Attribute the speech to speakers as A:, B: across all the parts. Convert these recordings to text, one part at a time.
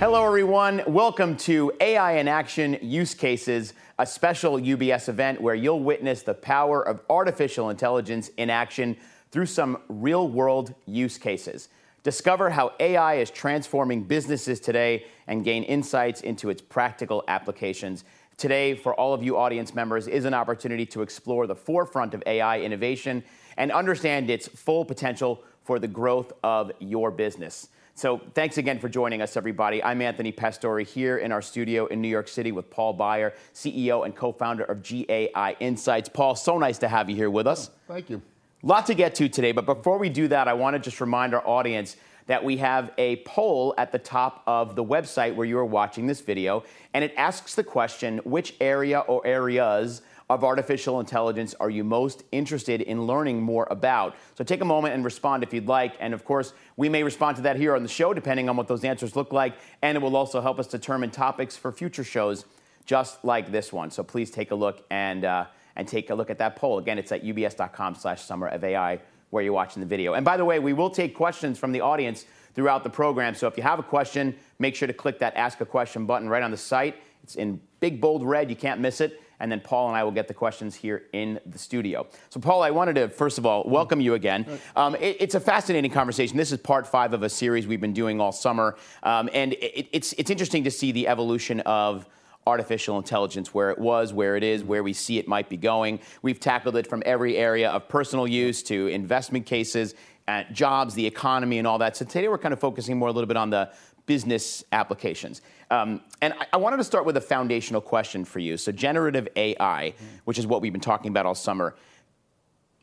A: Hello, everyone. Welcome to AI in Action Use Cases, a special UBS event where you'll witness the power of artificial intelligence in action through some real world use cases. Discover how AI is transforming businesses today and gain insights into its practical applications. Today, for all of you audience members, is an opportunity to explore the forefront of AI innovation and understand its full potential for the growth of your business. So, thanks again for joining us, everybody. I'm Anthony Pastore here in our studio in New York City with Paul Baier, CEO and co founder of GAI Insights. Paul, so nice to have you here with us.
B: Thank you.
A: Lot to get to today, but before we do that, I want to just remind our audience that we have a poll at the top of the website where you are watching this video, and it asks the question which area or areas of artificial intelligence are you most interested in learning more about? So take a moment and respond if you'd like. And of course, we may respond to that here on the show, depending on what those answers look like. And it will also help us determine topics for future shows just like this one. So please take a look and, uh, and take a look at that poll. Again, it's at ubs.com slash summer of AI where you're watching the video. And by the way, we will take questions from the audience throughout the program. So if you have a question, make sure to click that Ask a Question button right on the site. It's in big, bold red. You can't miss it and then Paul and I will get the questions here in the studio. So, Paul, I wanted to first of all welcome you again. Um, it, it's a fascinating conversation. This is part five of a series we've been doing all summer, um, and it, it's it's interesting to see the evolution of artificial intelligence, where it was, where it is, where we see it might be going. We've tackled it from every area of personal use to investment cases, at jobs, the economy, and all that. So today we're kind of focusing more a little bit on the business applications. Um, and I, I, wanted to start with a foundational question for you. So, generative AI, mm-hmm. which is what we've been talking about all summer,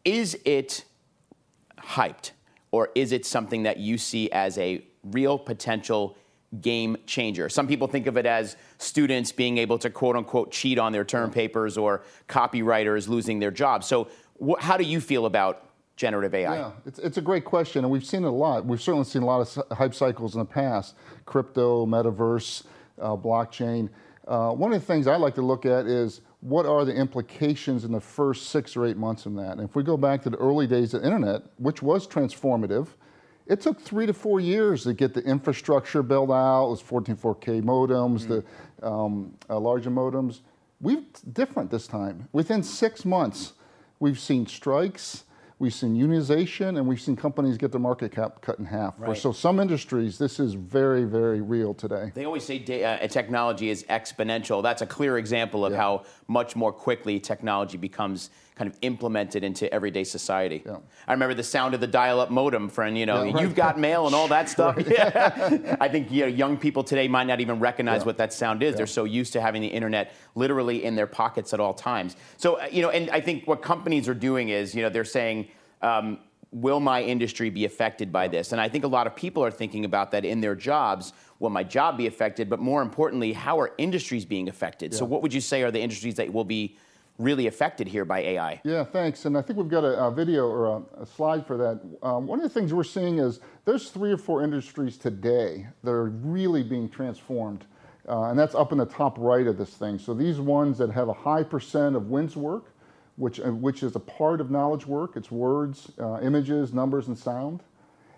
A: is it hyped or is it something that you see as a real potential game changer? Some people think of it as students being able to quote unquote cheat on their term papers or copywriters losing their jobs. So, wh- how do you feel about generative AI?
B: Yeah, it's, it's a great question, and we've seen it a lot. We've certainly seen a lot of hype cycles in the past crypto, metaverse, uh, blockchain. Uh, one of the things I like to look at is what are the implications in the first six or eight months of that? And if we go back to the early days of the internet, which was transformative, it took three to four years to get the infrastructure built out. It was 14.4K modems, mm-hmm. the um, uh, larger modems. We've different this time. Within six months, we've seen strikes We've seen unionization and we've seen companies get their market cap cut in half. Right. So some industries, this is very, very real today.
A: They always say uh, technology is exponential. That's a clear example of yeah. how much more quickly technology becomes kind of implemented into everyday society. Yeah. I remember the sound of the dial-up modem, friend. You know, yeah, right. you've got mail and all that stuff. right. yeah. I think you know, young people today might not even recognize what that sound is. They're so used to having the internet literally in their pockets at all times. So uh, you know, and I think what companies are doing is, you know, they're saying um, will my industry be affected by this? And I think a lot of people are thinking about that in their jobs. Will my job be affected? But more importantly, how are industries being affected? So, what would you say are the industries that will be really affected here by AI?
B: Yeah, thanks. And I think we've got a, a video or a, a, slide for that. Um, one of the things we're seeing is there's three or four industries today that are really being transformed. Uh, and that's up in the top right of this thing. So these ones that have a high percent of wins work, which, uh, which is a part of knowledge work. It's words, uh, images, numbers, and sound.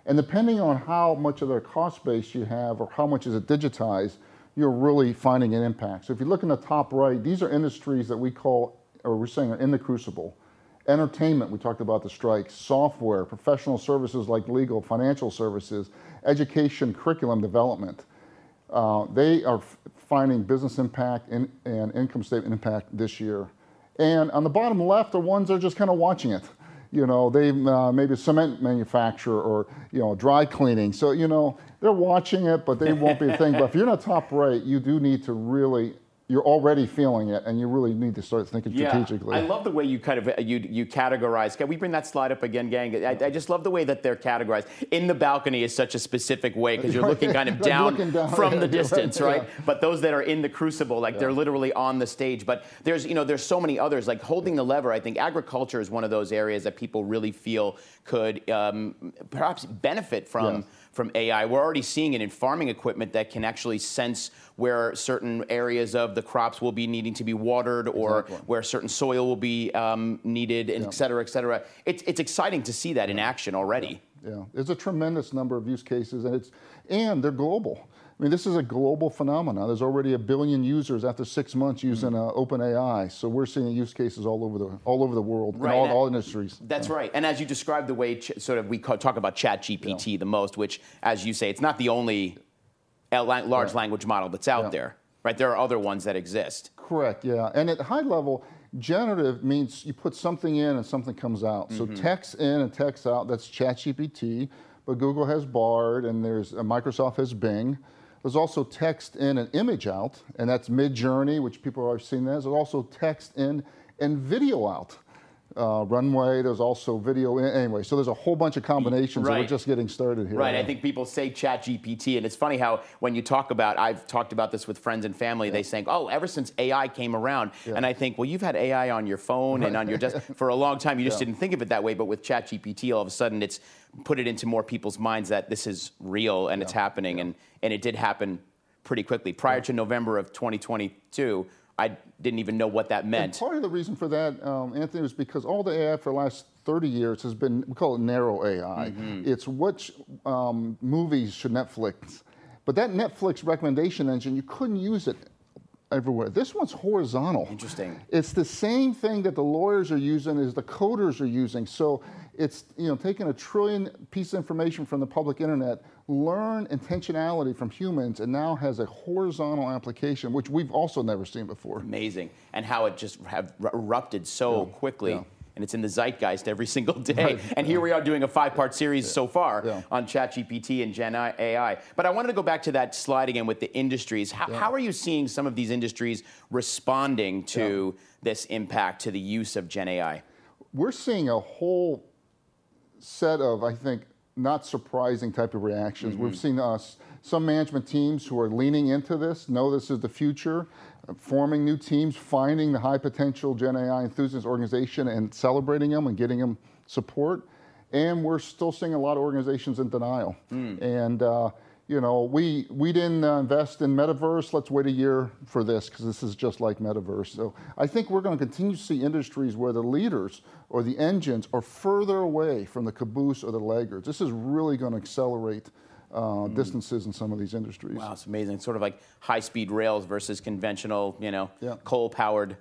B: And depending on how much of their cost base you have or how much is it digitized, you're really finding an impact. So if you look in the top right, these are industries that we call, or we're saying in the crucible. Entertainment, we talked about the strikes, software, professional services like legal, financial services, education, curriculum development. Uh, they are finding business impact and income statement impact this year. And on the bottom left are ones that are just kind of watching it. You know, they uh, maybe a cement manufacturer or you know dry cleaning. So you know they're watching it, but they won't be a thing. but if you're in the top right, you do need to really you're already feeling it, and you really need to start thinking yeah, strategically.
A: I love the way you kind of uh, you you categorize. Can we bring that slide up again, gang? I, I just love the way that they're categorized. In the balcony is such a specific way because you're looking kind of down, down from the distance, right? right? Yeah. But those that are in the crucible, like yeah. they're literally on the stage. But there's you know there's so many others like holding the lever. I think agriculture is one of those areas that people really feel could um, perhaps benefit from from AI. We're already seeing it in farming equipment that can actually sense where certain areas of the crops will be needing to be watered or exactly. where certain soil will be um, needed, and yeah. et cetera, et cetera. It's, it's exciting to see that in action already.
B: Yeah. yeah, there's a tremendous number of use cases, and it's and they're global. I mean, this is a global phenomenon. There's already a billion users after six months using uh, OpenAI. So we're seeing use cases all over the all over the world
A: Right,
B: in all, all industries.
A: That's right. And as you described the way, ch- sort of, we ca- talk about ChatGPT the most, which, as you say, it's not the only uh, la- large language model that's out
B: Yeah.
A: there, right? There are other ones that exist.
B: Correct, yeah. And at high level, generative means you put something in and something comes out. So
A: Mm-hmm.
B: text in and text out, that's ChatGPT, but Google has Bard and there's uh, Microsoft has Bing. There's also text in and image out, and that's Midjourney, which people are seeing that. There's also text in and video out. Uh, runway, there's also video anyway. So there's a whole bunch of combinations.
A: Right.
B: we're just getting started here.
A: Right. I think people say ChatGPT, and it's funny how when you talk about, I've talked about this with friends and family, they say, oh, ever since AI came around. And I think, well, you've had AI on your phone and on your desk for a long time. You just
B: Yeah.
A: didn't think of it that way. But with ChatGPT, all of a sudden, it's put it into more people's minds that this is real and it's happening. And, and it did happen pretty quickly. Prior to November of 2022, I didn't even know what that
B: And
A: meant.
B: part of the reason for that, um, Anthony, was because all the AI for the last 30 years has been, we call it narrow AI.
A: Mm-hmm.
B: It's which um, movies should Netflix. But that Netflix recommendation engine, you couldn't use it everywhere. This one's horizontal.
A: Interesting.
B: It's the same thing that the lawyers are using as the coders are using. So it's you know taking a trillion piece of information from the public internet, learn intentionality from humans, and now has a horizontal application, which we've also never seen before.
A: amazing and how it just have er- erupted so quickly
B: yeah.
A: and it's in the zeitgeist every single day and here we are doing a five-part series so far
B: Yeah.
A: on ChatGPT and Gen AI. But I wanted to go back to that slide again with the industries. How, how are you seeing some of these industries responding to this impact to the use of Gen AI?
B: we're seeing a whole set of, I think, not surprising type of reactions. We've seen us some management teams who are leaning into this, know this is the future, forming new teams, finding the high potential Gen AI enthusiast organization and celebrating them and getting them support. And we're still seeing a lot of organizations in denial. And uh, you know, we we didn't uh, invest in metaverse. Let's wait a year for this because this is just like metaverse. So I think we're going to continue to see industries where the leaders or the engines are further away from the caboose or the laggards. This is really going to accelerate uh, distances in some of these industries.
A: Wow, it's amazing. It's sort of like high-speed rails versus conventional, you know,
B: Yeah.
A: coal-powered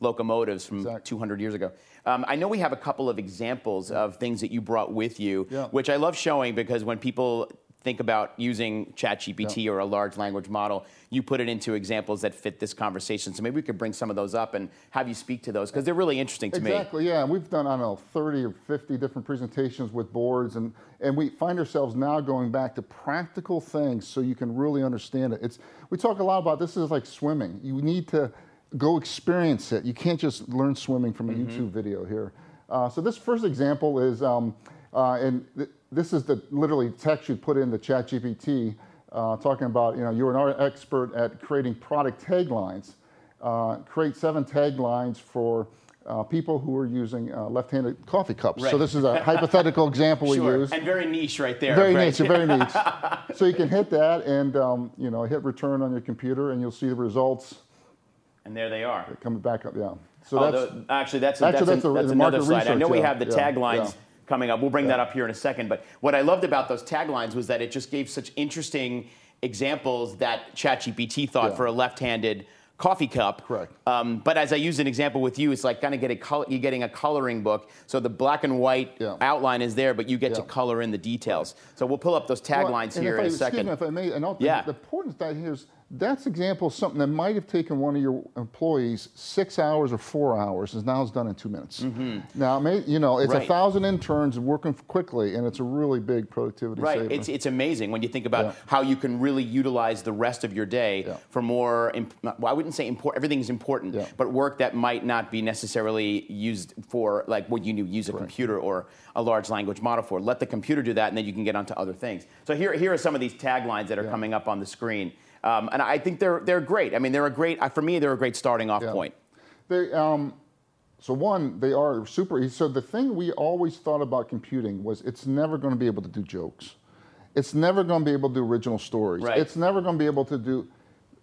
A: locomotives from
B: Exactly.
A: 200 years ago. Um, I know we have a couple of examples of things that you brought with you,
B: Yeah.
A: which I love showing because when people think about using ChatGPT or a large language model, you put it into examples that fit this conversation. So maybe we could bring some of those up and have you speak to those because they're really interesting to me.
B: Exactly, yeah. And we've done, I don't know, 30 or 50 different presentations with boards, and, and we find ourselves now going back to practical things so you can really understand it. It's, we talk a lot about this is like swimming. You need to go experience it. You can't just learn swimming from a YouTube video here. Uh, so this first example is, um, uh, and th- this is the literally text you put in the ChatGPT, uh, talking about, you know, you're an expert at creating product taglines uh, create seven taglines for uh, people who are using uh, left-handed coffee cups.
A: Right.
B: So this is a hypothetical example we
A: Sure,
B: use.
A: and very niche right there.
B: Very
A: right?
B: niche, very niche. so you can hit that and um, you know hit return on your computer, and you'll see the results
A: And there they are.
B: coming back up. Yeah. So
A: Oh,
B: that's
A: the- actually, that's,
B: actually,
A: that's,
B: that's
A: an-
B: a-
A: that's another
B: market
A: slide. I know
B: research,
A: we
B: yeah,
A: have the
B: yeah,
A: taglines
B: yeah.
A: Coming up. We'll bring that up here in a second. But what I loved about those taglines was that it just gave such interesting examples that ChatGPT thought
B: Yeah.
A: for a left-handed coffee cup.
B: Correct.
A: Um, but as I use an example with you, it's like kind of get a you're getting a coloring book. So the black and white
B: Yeah.
A: outline is there, but you get to color in the details. So we'll pull up those taglines
B: and
A: here in
B: I,
A: a second.
B: Excuse me if I may, and
A: Yeah.
B: the important thing here is that's example of something that might have taken one of your employees six hours or four hours, is now it's done in two minutes. Now, it may, you know, it's
A: Mm-hmm. Right.
B: a thousand interns working quickly, and it's a really big productivity
A: Right.
B: saver.
A: It's, it's amazing when you think about
B: Yeah.
A: how you can really utilize the rest of your day
B: Yeah.
A: for more, imp- well, I wouldn't say important, everything's important,
B: Yeah.
A: but work that might not be necessarily used for like what you knew, use a computer or a large language model for. Let the computer do that and then you can get onto other things. So here, here are some of these taglines that are coming up on the screen. Um, and I think they're, they're great. I mean, they're a great, for me, they're a great starting off
B: Yeah.
A: point.
B: They, um, so one, they are super easy. So the thing we always thought about computing was it's never going to be able to do jokes. It's never going to be able to do original stories.
A: Right.
B: It's never going to be able to do.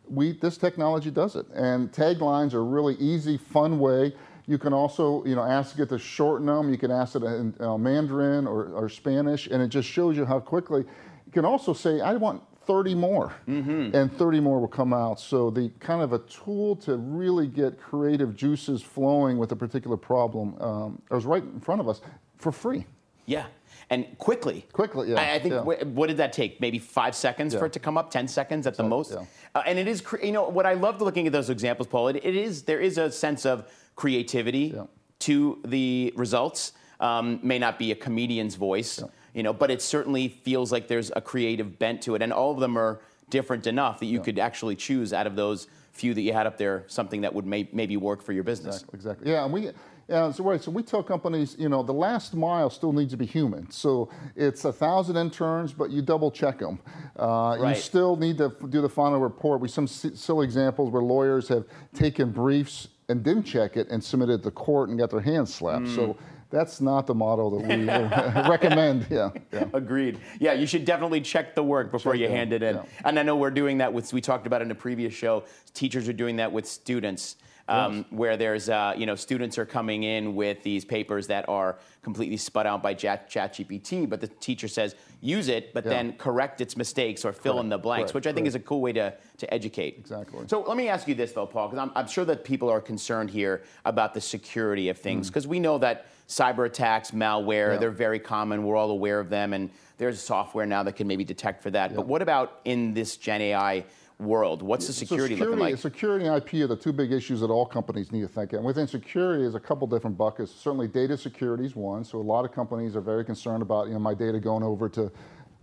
B: We this technology does it, and taglines are a really easy, fun way. You can also, you know, ask it to shorten them. You can ask it in uh, Mandarin or, or Spanish, and it just shows you how quickly. You can also say, I want 30 more, and 30 more will come out. So the kind of a tool to really get creative juices flowing with a particular problem um, is right in front of us for free.
A: Yeah, and quickly.
B: Quickly, yeah,
A: I, I think.
B: yeah.
A: wh- What did that take? Maybe five seconds for it to come up. Ten seconds at the most.
B: yeah.
A: Uh, and it is, cre- you know, what I loved looking at those examples, Paul. It, it is there is a sense of creativity
B: Yeah.
A: to the results. Um, may not be a comedian's voice, you know, but it certainly feels like there's a creative bent to it, and all of them are different enough that you could actually choose out of those few that you had up there something that would may, maybe work for your business.
B: Exactly. exactly. Yeah, and we. Yeah, so right. So we tell companies, you know, the last mile still needs to be human. So it's a thousand interns, but you double check them. Uh,
A: Right.
B: You still need to f- do the final report. We some si- silly examples where lawyers have taken briefs and didn't check it and submitted it to court and got their hands slapped.
A: Mm.
B: So that's not the model that we recommend. Yeah. yeah.
A: Agreed. Yeah, you should definitely check the work before
B: Check
A: you hand it in.
B: yeah.
A: And I know we're doing that with. We talked about in a previous show. Teachers are doing that with students, um, where there's uh, you know students are coming in with these papers that are completely sput out by Chat ChatGPT, but the teacher says use it, but
B: Yeah.
A: then correct its mistakes or fill in the blanks,
B: correct,
A: which I think is a cool way to to educate.
B: Exactly.
A: So let me ask you this though, Paul, because I'm, I'm sure that people are concerned here about the security of things, because we know that cyber attacks, malware,
B: Mm. Yeah.
A: they're very common. We're all aware of them, and there's software now that can maybe detect for that. But what about in this Gen AI world? What's the security,
B: so
A: looking like?
B: Security and IP are the two big issues that all companies need to think of. And within security, there's a couple different buckets. Certainly, data security is one. So a lot of companies are very concerned about you know my data going over to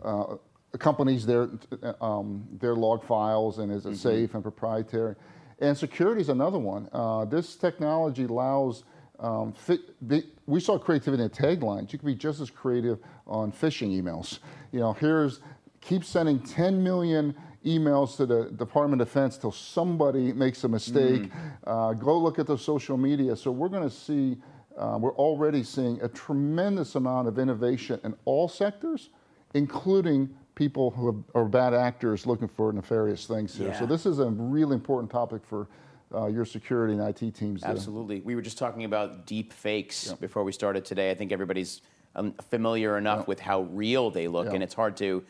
B: uh, companies their um, their log files and is it safe and proprietary. And security is another one. Uh, this technology allows um, the, we saw creativity in taglines. You could be just as creative on phishing emails. You know, here's keep sending 10 million emails to the Department of Defense till somebody makes a mistake. Uh, go look at the social media. So we're going to see. Uh, we're already seeing a tremendous amount of innovation in all sectors, including people who are bad actors looking for nefarious things here. So this is a really important topic for uh, your security and IT teams.
A: Absolutely. We were just talking about deep fakes before we started today. I think everybody's um, familiar enough with how real they look,
B: Yeah.
A: and it's hard to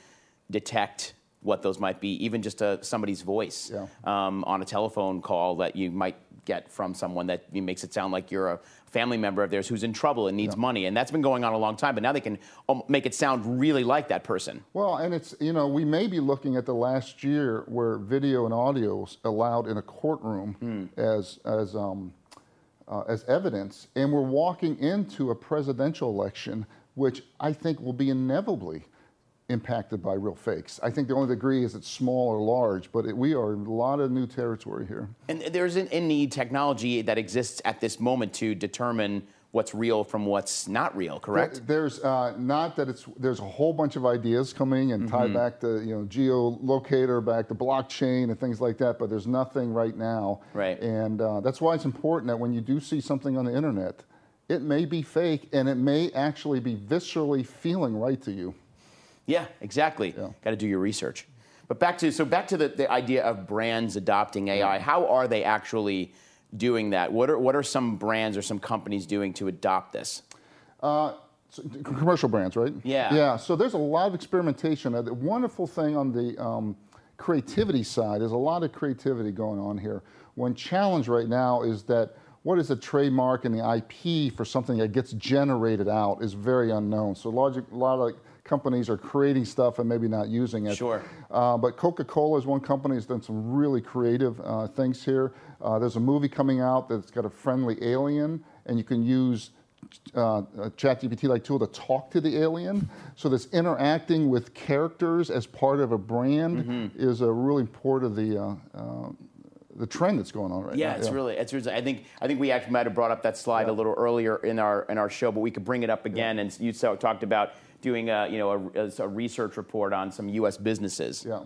A: detect what those might be, even just a, somebody's voice
B: Yeah.
A: um, on a telephone call that you might get from someone that makes it sound like you're a family member of theirs who's in trouble and needs money. And that's been going on a long time, but now they can um, make it sound really like that person.
B: Well, and it's, you know, we may be looking at the last year where video and audio is allowed in a courtroom as, as, um, uh, as evidence, and we're walking into a presidential election, which I think will be inevitably impacted by real fakes. I think the only degree is it's small or large, but it, we are in a lot of new territory here.
A: And there's an any technology that exists at this moment to determine what's real from what's not real, correct?
B: There- There's uh, not that it's there's a whole bunch of ideas coming and
A: Mm-hmm.
B: tie back to you know geolocator, back to blockchain and things like that, but there's nothing right now.
A: Right.
B: And uh, that's why it's important that when you do see something on the internet, it may be fake and it may actually be viscerally feeling right to you.
A: Yeah, exactly.
B: Yeah.
A: Got to do your research. But back to so back to the, the idea of brands adopting AI. How are they actually doing that? What are what are some brands or some companies doing to adopt this?
B: Uh, so, commercial brands, right?
A: Yeah.
B: Yeah. So there's a lot of experimentation. Uh, The wonderful thing on the um, creativity side is a lot of creativity going on here. One challenge right now is that what is a trademark and the IP for something that gets generated out is very unknown. So logic, a lot of companies are creating stuff and maybe not using it.
A: Sure.
B: Uh, but Coca-Cola is one company that's done some really creative uh, things here. Uh, there's a movie coming out that's got a friendly alien, and you can use uh, a ChatGPT-like tool to talk to the alien. So this interacting with characters as part of a brand
A: Mm-hmm.
B: is a really part of the uh, uh, the trend that's going on right now.
A: Yeah,
B: now.
A: it's really it's really, I think I think we actually might have brought up that slide a little earlier in our in our show, but we could bring it up again. And you so, talked about doing a you know a, a research report on some U.S. businesses.
B: Yeah.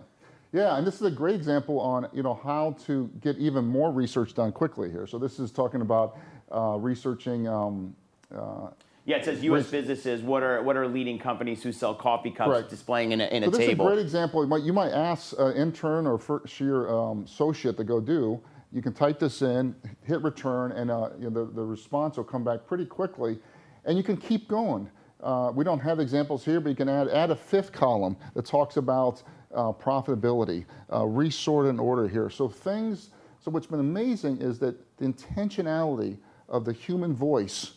B: Yeah, and this is a great example on you know how to get even more research done quickly here. So this is talking about uh, researching. Um, uh,
A: Yeah, it says U.S. businesses. What are what are leading companies who sell coffee cups
B: Correct.
A: displaying in a, in
B: so
A: a
B: this
A: table?
B: is a great example. You might, you might ask an intern or first year um, associate to go do. You can type this in, hit return, and uh, you know, the, the response will come back pretty quickly, and you can keep going. Uh, we don't have examples here, but you can add add a fifth column that talks about uh, profitability, uh, resort and order here. So things. So what's been amazing is that the intentionality of the human voice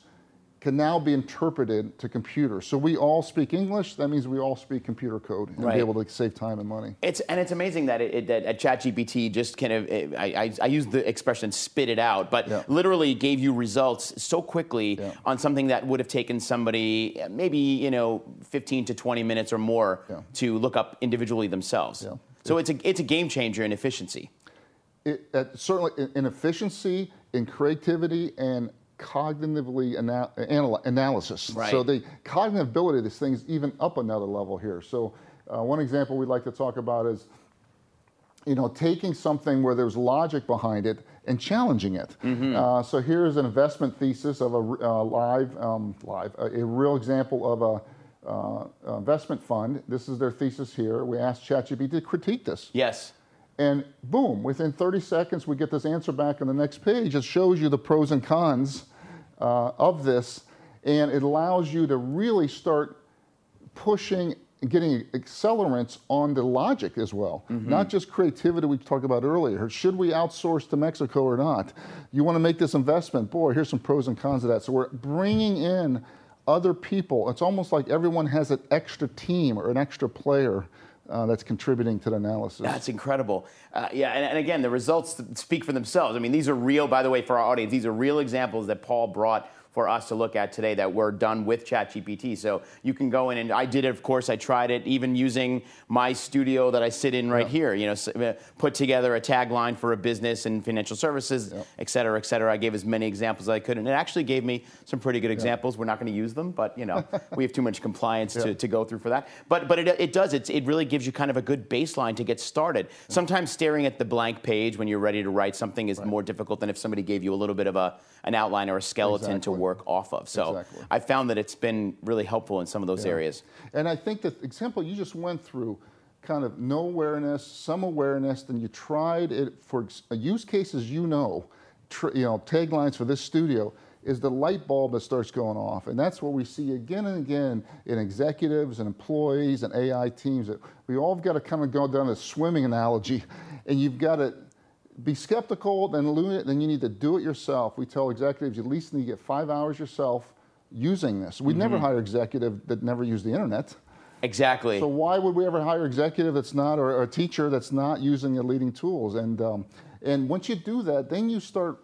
B: can now be interpreted to computers. So we all speak English. That means we all speak computer code and
A: Right.
B: be able to save time and money.
A: It's and it's amazing that it, it, that ChatGPT just kind of it, I, I I use the expression spit it out, but
B: Yeah.
A: literally gave you results so quickly
B: Yeah.
A: on something that would have taken somebody uh, maybe you know 15 to 20 minutes or more
B: Yeah.
A: to look up individually themselves. So it's a it's a game changer in efficiency.
B: it, uh, certainly in, in efficiency, in creativity, and cognitively ana- anal- analysis.
A: Right.
B: So the cognitive ability of this thing is even up another level here. So uh, one example we'd like to talk about is, you know, taking something where there's logic behind it and challenging it. Uh, so here's an investment thesis of a uh, live, um, live, a, a real example of a uh, investment fund. This is their thesis here. We asked ChatGPT to critique this.
A: Yes.
B: And boom, within 30 seconds, we get this answer back on the next page. It shows you the pros and cons uh, of this, and it allows you to really start pushing and getting accelerants on the logic as well, not just creativity we talked about earlier. Should we outsource to Mexico or not? You want to make this investment? Boy, here's some pros and cons of that. So we're bringing in other people. It's almost like everyone has an extra team or an extra player uh, that's contributing to the analysis.
A: That's incredible. Uh, yeah, and, and again, the results speak for themselves. I mean, these are real, by the way, for our audience, these are real examples that Paul brought for us to look at today that were done with ChatGPT. So you can go in and I did it, of course, I tried it even using my studio that I sit in right here, you know, uh, put together a tagline for a business and financial services, et cetera, et cetera. I gave as many examples as I could, and it actually gave me some pretty good examples. We're not going to use them, but, you know, we have too much compliance to,
B: Yeah.
A: to go through for that. But, but it, it does, it's, it really gives you kind of a good baseline to get started. Sometimes staring at the blank page when you're ready to write something is more difficult than if somebody gave you a little bit of a, an outline or a skeleton to
B: Exactly.
A: Work off of. So
B: Exactly.
A: I found that it's been really helpful in some of those
B: Yeah.
A: areas.
B: And I think the example you just went through, kind of no awareness, some awareness, then you tried it for uh, use cases you know, tr- you know, taglines for this studio is the light bulb that starts going off. And that's what we see again and again in executives and employees and AI teams that we all have got to kind of go down a swimming analogy and you've got to be skeptical, then then you need to do it yourself. We tell executives you at least need to get five hours yourself using this. We'd never hire executive that never used the internet.
A: Exactly.
B: So why would we ever hire executive that's not, or, or a teacher that's not using the leading tools? And um, and once you do that, then you start,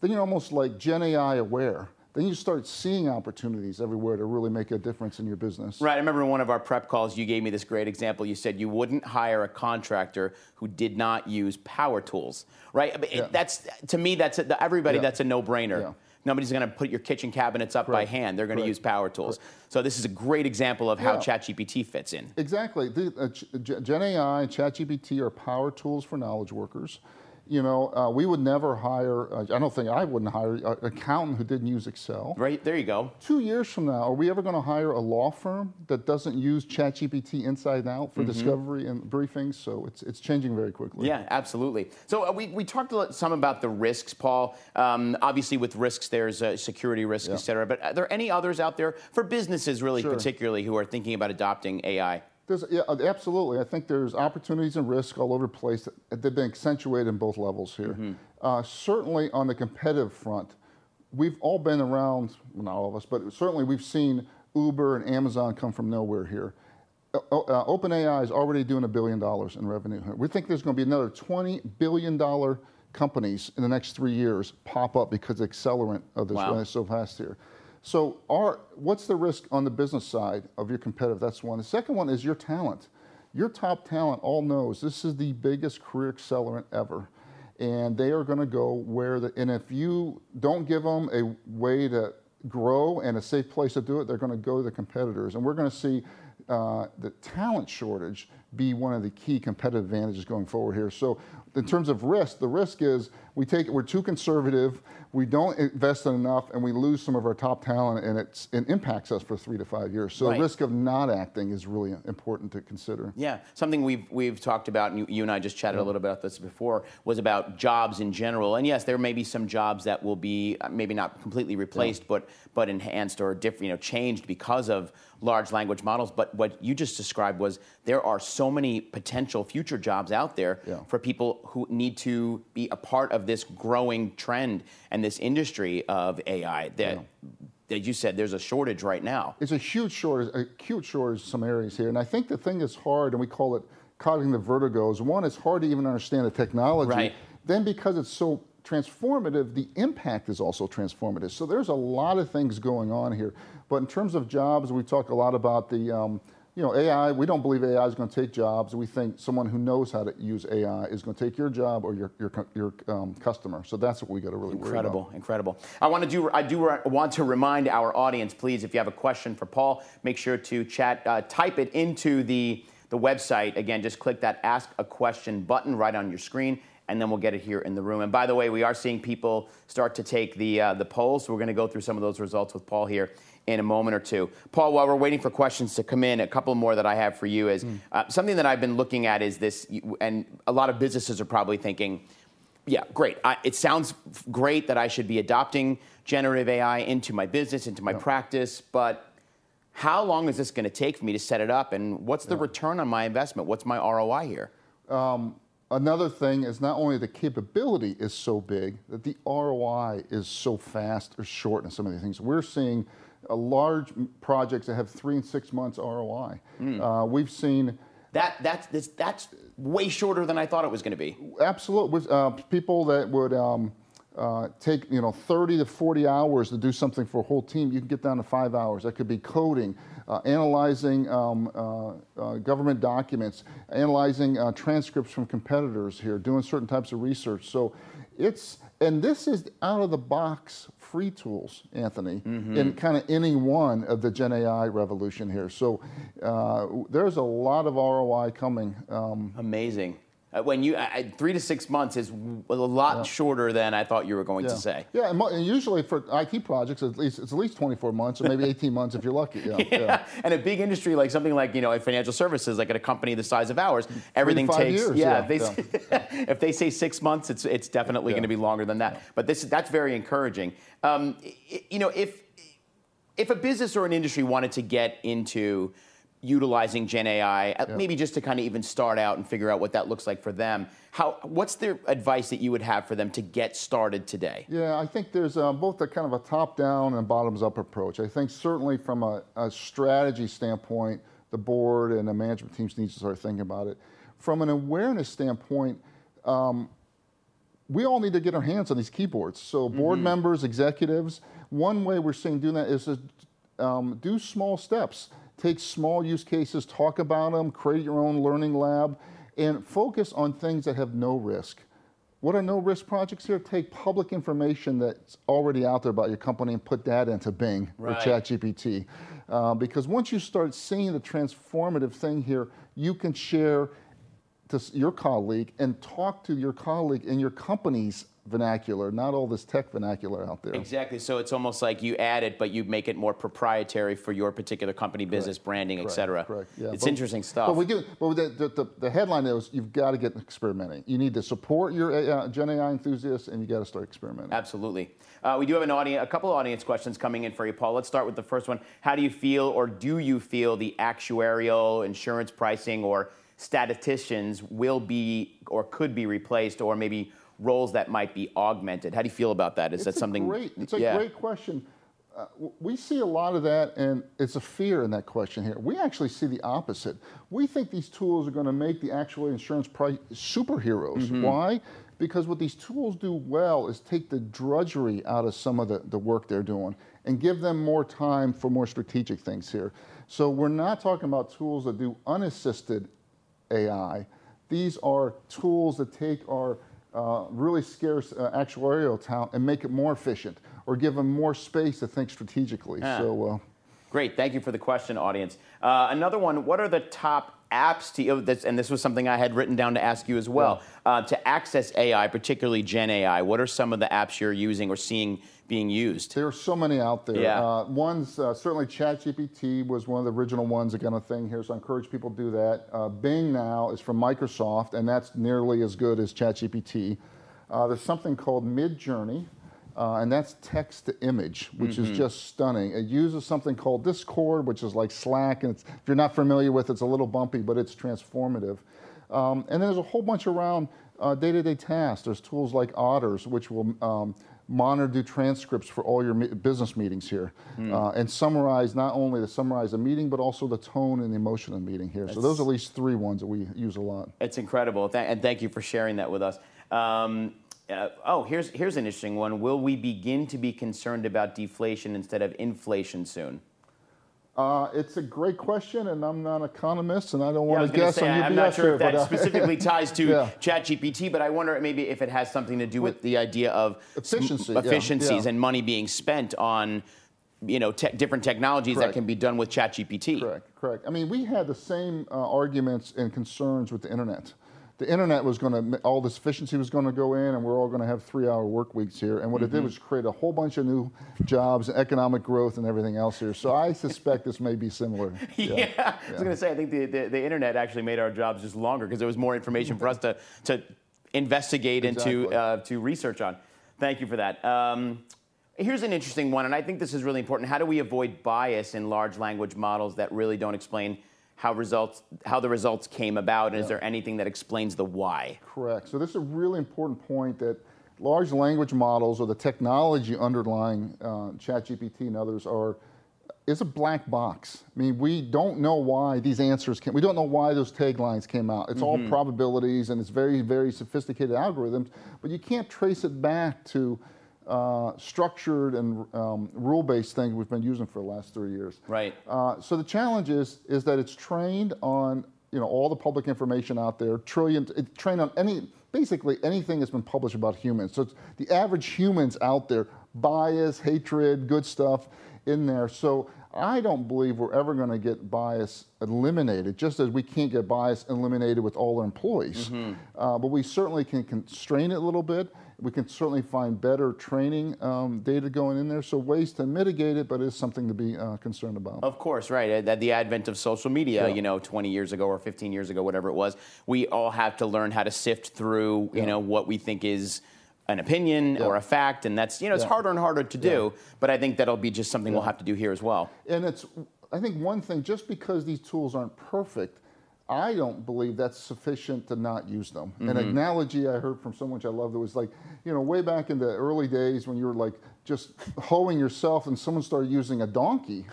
B: then you're almost like Gen AI aware. Then you start seeing opportunities everywhere to really make a difference in your business.
A: Right. I remember in one of our prep calls, you gave me this great example. You said you wouldn't hire a contractor who did not use power tools. Right. I mean, it-
B: Yeah.
A: That's to me. That's a, everybody.
B: Yeah.
A: That's a no-brainer.
B: Yeah.
A: Nobody's going to put your kitchen cabinets up by hand. They're going to use power tools. So this is a great example of how
B: Yeah.
A: ChatGPT fits in.
B: Exactly. The, uh, G- Gen AI and ChatGPT are power tools for knowledge workers. You know, uh, we would never hire, uh, I don't think I wouldn't hire an accountant who didn't use Excel.
A: Right there, you go.
B: Two years from now, are we ever going to hire a law firm that doesn't use ChatGPT inside out for discovery and briefings? So it's, it's changing very quickly.
A: Yeah, absolutely. So uh, we, we talked a lot, some about the risks, Paul. Um, obviously, with risks, there's uh, security risks, et cetera. But are there any others out there for businesses, really,
B: Sure.
A: particularly, who are thinking about adopting AI?
B: There's, yeah, uh, absolutely. I think there's opportunities and risk all over the place. That, they've been accentuated in both levels here. Uh, certainly on the competitive front, we've all been around, well, not all of us, but certainly we've seen Uber and Amazon come from nowhere here. Uh, uh, OpenAI is already doing a billion dollars in revenue. We think there's going to be another 20 billion dollar companies in the next three years pop up because of the accelerant of this
A: Wow.
B: so fast here. So, what's the risk on the business side of your competitive? That's one. The second one is your talent. Your top talent all knows this is the biggest career accelerant ever. And they are going to go where the, and if you don't give them a way to grow and a safe place to do it, they're going to go to the competitors. And we're going to see uh, the talent shortage be one of the key competitive advantages going forward here. So, in terms of risk, the risk is we take we're too conservative, we don't invest in enough, and we lose some of our top talent, and it's, it impacts us for three to five years. So,
A: Right.
B: the risk of not acting is really important to consider.
A: Yeah, something we've we've talked about, and you, you and I just chatted a little bit about this before, was about jobs in general. And yes, there may be some jobs that will be uh, maybe not completely replaced, but but enhanced or different, you know, changed because of large language models. But what you just described was there are so so many potential future jobs out there
B: Yeah.
A: for people who need to be a part of this growing trend and this industry of AI. That, as you said, there's a shortage right now.
B: It's a huge shortage, a huge shortage in some areas here. And I think the thing that's hard, and we call it cognitive vertigo, is one, it's hard to even understand the technology.
A: Right.
B: Then because it's so transformative, the impact is also transformative. So there's a lot of things going on here. But in terms of jobs, we talk a lot about the, um, you know, AI. We don't believe AI is going to take jobs. We think someone who knows how to use AI is going to take your job or your your your um, customer. So that's what we got to really worry about.
A: Incredible, incredible. I want to do. I do want to remind our audience, please, if you have a question for Paul, make sure to chat, uh, type it into the the website. Again, just click that Ask a Question button right on your screen, and then we'll get it here in the room. And by the way, we are seeing people start to take the uh, the polls. So we're going to go through some of those results with Paul here in a moment or two. Paul, while we're waiting for questions to come in, a couple more that I have for you is uh, something that I've been looking at is this, and a lot of businesses are probably thinking. Yeah, great. I, it sounds great that I should be adopting generative AI into my business, into my practice, but how long is this going to take for me to set it up? And what's the return on my investment? What's my ROI here?
B: Another thing is not only the capability is so big, that the ROI is so fast or short in some of these things. We're seeing large projects that have three and six months ROI. Uh, we've seen
A: That, that's, this, that's way shorter than I thought it was going to be.
B: absolute with, uh, people that would um, uh, take you know 30 to 40 hours to do something for a whole team. You can get down to five hours. That could be coding, uh, analyzing um, uh, uh, government documents, analyzing uh, transcripts from competitors here, doing certain types of research. So it's and this is out of the box free tools, Anthony, in kind of any one of the Gen AI revolution here. So uh, there's a lot of ROI coming. Um,
A: Amazing. Uh, when you, I, three to six months is a lot shorter than I thought you were going to say.
B: Yeah, and, mo- and usually for IT projects, at least it's at least 24 months or maybe 18 months if you're lucky. Yeah, yeah.
A: And a big industry like something like you know in financial services, like at a company the size of ours, everything takes
B: years,
A: yeah.
B: yeah,
A: if, they say, if they say six months, it's it's definitely
B: Yeah.
A: going to be longer than that. But this that's very encouraging. Um, you know if if a business or an industry wanted to get into utilizing Gen AI, uh, maybe just to kind of even start out and figure out what that looks like for them, how what's the advice that you would have for them to get started today?
B: Yeah, I think there's uh, both a kind of a top-down and bottoms-up approach. I think certainly from a, a strategy standpoint, the board and the management teams need to start thinking about it. From an awareness standpoint, um, we all need to get our hands on these keyboards. So board members, executives, one way we're seeing doing that is to um, do small steps. Take small use cases, talk about them, create your own learning lab, and focus on things that have no risk. What are no risk projects here? Take public information that's already out there about your company and put that into Bing
A: Right.
B: or ChatGPT. Uh, because once you start seeing the transformative thing here, you can share to your colleague and talk to your colleague in your company's vernacular, not all this tech vernacular out there.
A: Exactly. So it's almost like you add it, but you make it more proprietary for your particular company, business, branding, et
B: Correct,
A: cetera.
B: Correct. Yeah.
A: It's
B: But-
A: interesting stuff.
B: But we do. But the, the, the, the headline is you've got to get experimenting. You need to support your uh, Gen AI enthusiasts, and you got to start experimenting.
A: Absolutely. Uh, we do have an audience, a couple of audience questions coming in for you, Paul. Let's start with the first one. How do you feel, or do you feel, the actuarial, insurance pricing, or statisticians will be, or could be replaced, or maybe roles that might be augmented? How do you feel about that? Is
B: It's
A: that something?
B: Great, it's a
A: yeah.
B: great question. Uh, we see a lot of that, and it's a fear in that question here. We actually see the opposite. We think these tools are going to make the actual insurance price superheroes.
A: Mm-hmm.
B: Why? Because what these tools do well is take the drudgery out of some of the, the work they're doing and give them more time for more strategic things here. So we're not talking about tools that do unassisted AI. These are tools that take our uh, really scarce uh, actuarial talent and make it more efficient or give them more space to think strategically.
A: Ah.
B: So, uh,
A: Great, thank you for the question, audience. Uh, another one: What are the top apps to? oh, this, and this was something I had written down to ask you as well. Uh, to access AI, particularly Gen AI, what are some of the apps you're using or seeing being used?
B: there are so many out there.
A: Yeah.
B: Uh, one's uh, certainly ChatGPT was one of the original ones that got a thing here, so I encourage people to do that. Uh, Bing now is from Microsoft, and that's nearly as good as ChatGPT. Uh, there's something called Midjourney, Uh, and that's text to image, which
A: Mm-hmm.
B: is just stunning. It uses something called Discord, which is like Slack, and it's, if you're not familiar with it, it's a little bumpy, but it's transformative. Um, and there's a whole bunch around uh, day-to-day tasks. There's tools like Otters, which will um, monitor, do transcripts for all your business meetings here,
A: Hmm.
B: uh, and summarize not only to summarize a meeting, but also the tone and the emotion of the meeting here. so those are at least three ones that we use a lot.
A: It's incredible, and thank you for sharing that with us. Um, uh, oh, here's here's an interesting one. Will we begin to be concerned about deflation instead of inflation soon?
B: Uh, it's a great question, and I'm not an economist, and I don't
A: Yeah,
B: want to guess
A: say,
B: on
A: I'm not sure if that
B: but, uh,
A: specifically ties to
B: Yeah.
A: ChatGPT, but I wonder maybe if it has something to do with the idea of
B: Efficiency,
A: efficiencies
B: yeah.
A: and money being spent on, you know, te- different technologies that can be done with ChatGPT.
B: Correct, correct. I mean, we had the same uh, arguments and concerns with the internet. The internet was going to, all this efficiency was going to go in, and we're all going to have three-hour work weeks here. And what it
A: Mm-hmm.
B: did was create a whole bunch of new jobs, economic growth, and everything else here. So I suspect this may be similar.
A: Yeah, I was going to say, I think the, the, the internet actually made our jobs just longer because there was more information for us to, to investigate and to, uh, to research on. Thank you for that. Um, here's an interesting one, and I think this is really important. How do we avoid bias in large language models that really don't explain how results, how the results came about, and is there anything that explains the why?
B: Correct. So this is a really important point that large language models or the technology underlying uh, ChatGPT and others are is a black box. I mean, we don't know why these answers came. We don't know why those taglines came out. It's all probabilities and it's very, very sophisticated algorithms, but you can't trace it back to uh, structured and um, rule-based thing we've been using for the last three years.
A: Right.
B: Uh, so the challenge is is that it's trained on you know all the public information out there, trillion. It's trained on any basically anything that's been published about humans. So it's the average humans out there, bias, hatred, good stuff in there. So I don't believe we're ever going to get bias eliminated, just as we can't get bias eliminated with all our employees. Uh, but we certainly can constrain it a little bit. We can certainly find better training um, data going in there. So ways to mitigate it, but it's something to be uh, concerned about.
A: Of course, right. At at the advent of social media,
B: Yeah.
A: you know, 20 years ago or 15 years ago, whatever it was, we all have to learn how to sift through, you
B: Yeah.
A: know, what we think is an opinion or a fact, and that's, you know, it's
B: Yeah.
A: harder and harder to do. But I think that'll be just something we'll have to do here as well.
B: And it's, I think one thing, just because these tools aren't perfect, I don't believe that's sufficient to not use them. An mm-hmm. analogy I heard from someone which I love it was like, you know, way back in the early days when you were like just hoeing yourself and someone started using a donkey,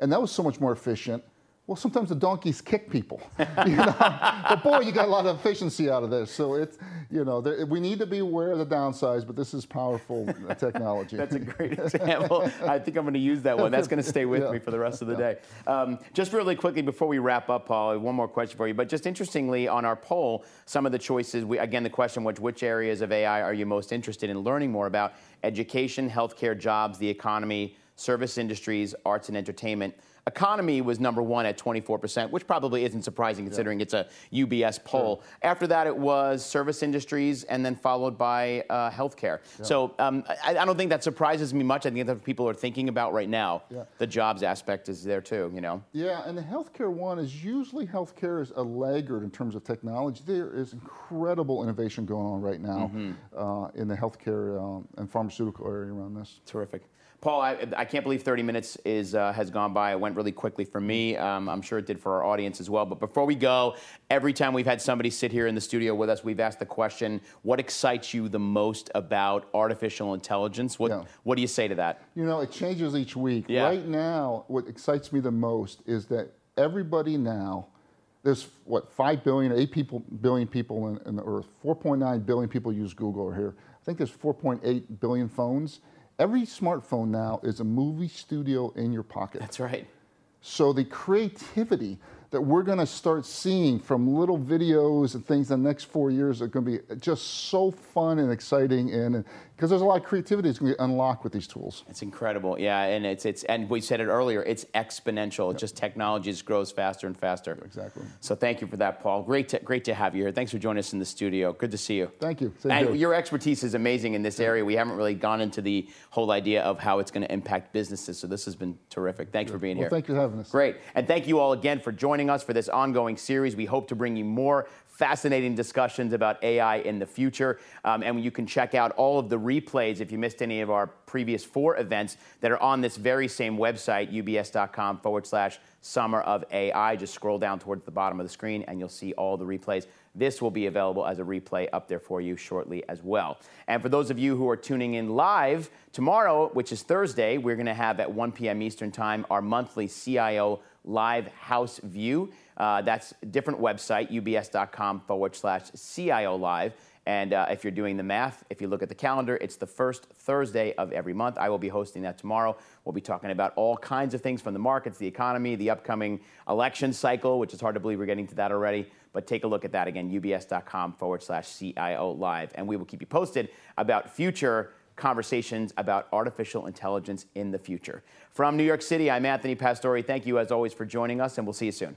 B: and that was so much more efficient. Well, sometimes the donkeys kick people, you know. but boy, you got a lot of efficiency out of this. So it's, you know, there, we need to be aware of the downsides, but this is powerful technology.
A: That's a great example. I think I'm going to use that one. That's going to stay with
B: Yeah.
A: me for the rest of the day. Um, just really quickly before we wrap up, Paul, one more question for you. But just interestingly, on our poll, some of the choices, we, again, the question was which areas of AI are you most interested in learning more about? Education, healthcare, jobs, the economy, service industries, arts and entertainment. Economy was number one at 24%, which probably isn't surprising considering it's a UBS poll. After that, it was service industries and then followed by uh, healthcare. So um, I, I don't think that surprises me much. I think that's what people are thinking about right now.
B: Yeah.
A: The jobs aspect is there too, you know?
B: Yeah, and the healthcare one is usually healthcare is a laggard in terms of technology. There is incredible innovation going on right now uh, in the healthcare um, and pharmaceutical area around this.
A: Terrific. Paul, I, I can't believe 30 minutes is, uh, has gone by. It went really quickly for me. Um, I'm sure it did for our audience as well. But before we go, every time we've had somebody sit here in the studio with us, we've asked the question what excites you the most about artificial intelligence? What,
B: Yeah.
A: what do you say to that?
B: You know, it changes each week.
A: Yeah.
B: Right now, what excites me the most is that everybody now, there's what, 5 billion, 8 people, billion people in, in the earth. 4.9 billion people use Google or here. I think there's 4.8 billion phones. Every smartphone now is a movie studio in your pocket.
A: That's right.
B: So the creativity that we're going to start seeing from little videos and things in the next four years are going to be just so fun and exciting, and because there's a lot of creativity that's going to be unlocked with these tools.
A: It's incredible, yeah, and it's it's and we said it earlier. It's exponential. Just technology just grows faster and faster.
B: Exactly.
A: So thank you for that, Paul. Great to great to have you here. Thanks for joining us in the studio. Good to see you.
B: Thank you. Same
A: and
B: here.
A: your expertise is amazing in this area. We haven't really gone into the whole idea of how it's going to impact businesses. So this has been terrific. Thanks for being
B: Well,
A: here.
B: thank you for having us.
A: Great. And thank you all again for joining us for this ongoing series. We hope to bring you more fascinating discussions about AI in the future. Um, and you can check out all of the replays if you missed any of our previous four events that are on this very same website, ubs.com forward slash summer of AI. Just scroll down towards the bottom of the screen and you'll see all the replays. This will be available as a replay up there for you shortly as well. And for those of you who are tuning in live, tomorrow, which is Thursday, we're going to have at 1 p.m. Eastern Time our monthly CIO Live House View. Uh, that's a different website, ubs.com forward slash CIO Live. And uh, if you're doing the math, if you look at the calendar, it's the first Thursday of every month. I will be hosting that tomorrow. We'll be talking about all kinds of things from the markets, the economy, the upcoming election cycle, which is hard to believe we're getting to that already. But take a look at that again, ubs.com forward slash CIO Live. And we will keep you posted about future conversations about artificial intelligence in the future. From New York City, I'm Anthony Pastore. Thank you, as always, for joining us, and we'll see you soon.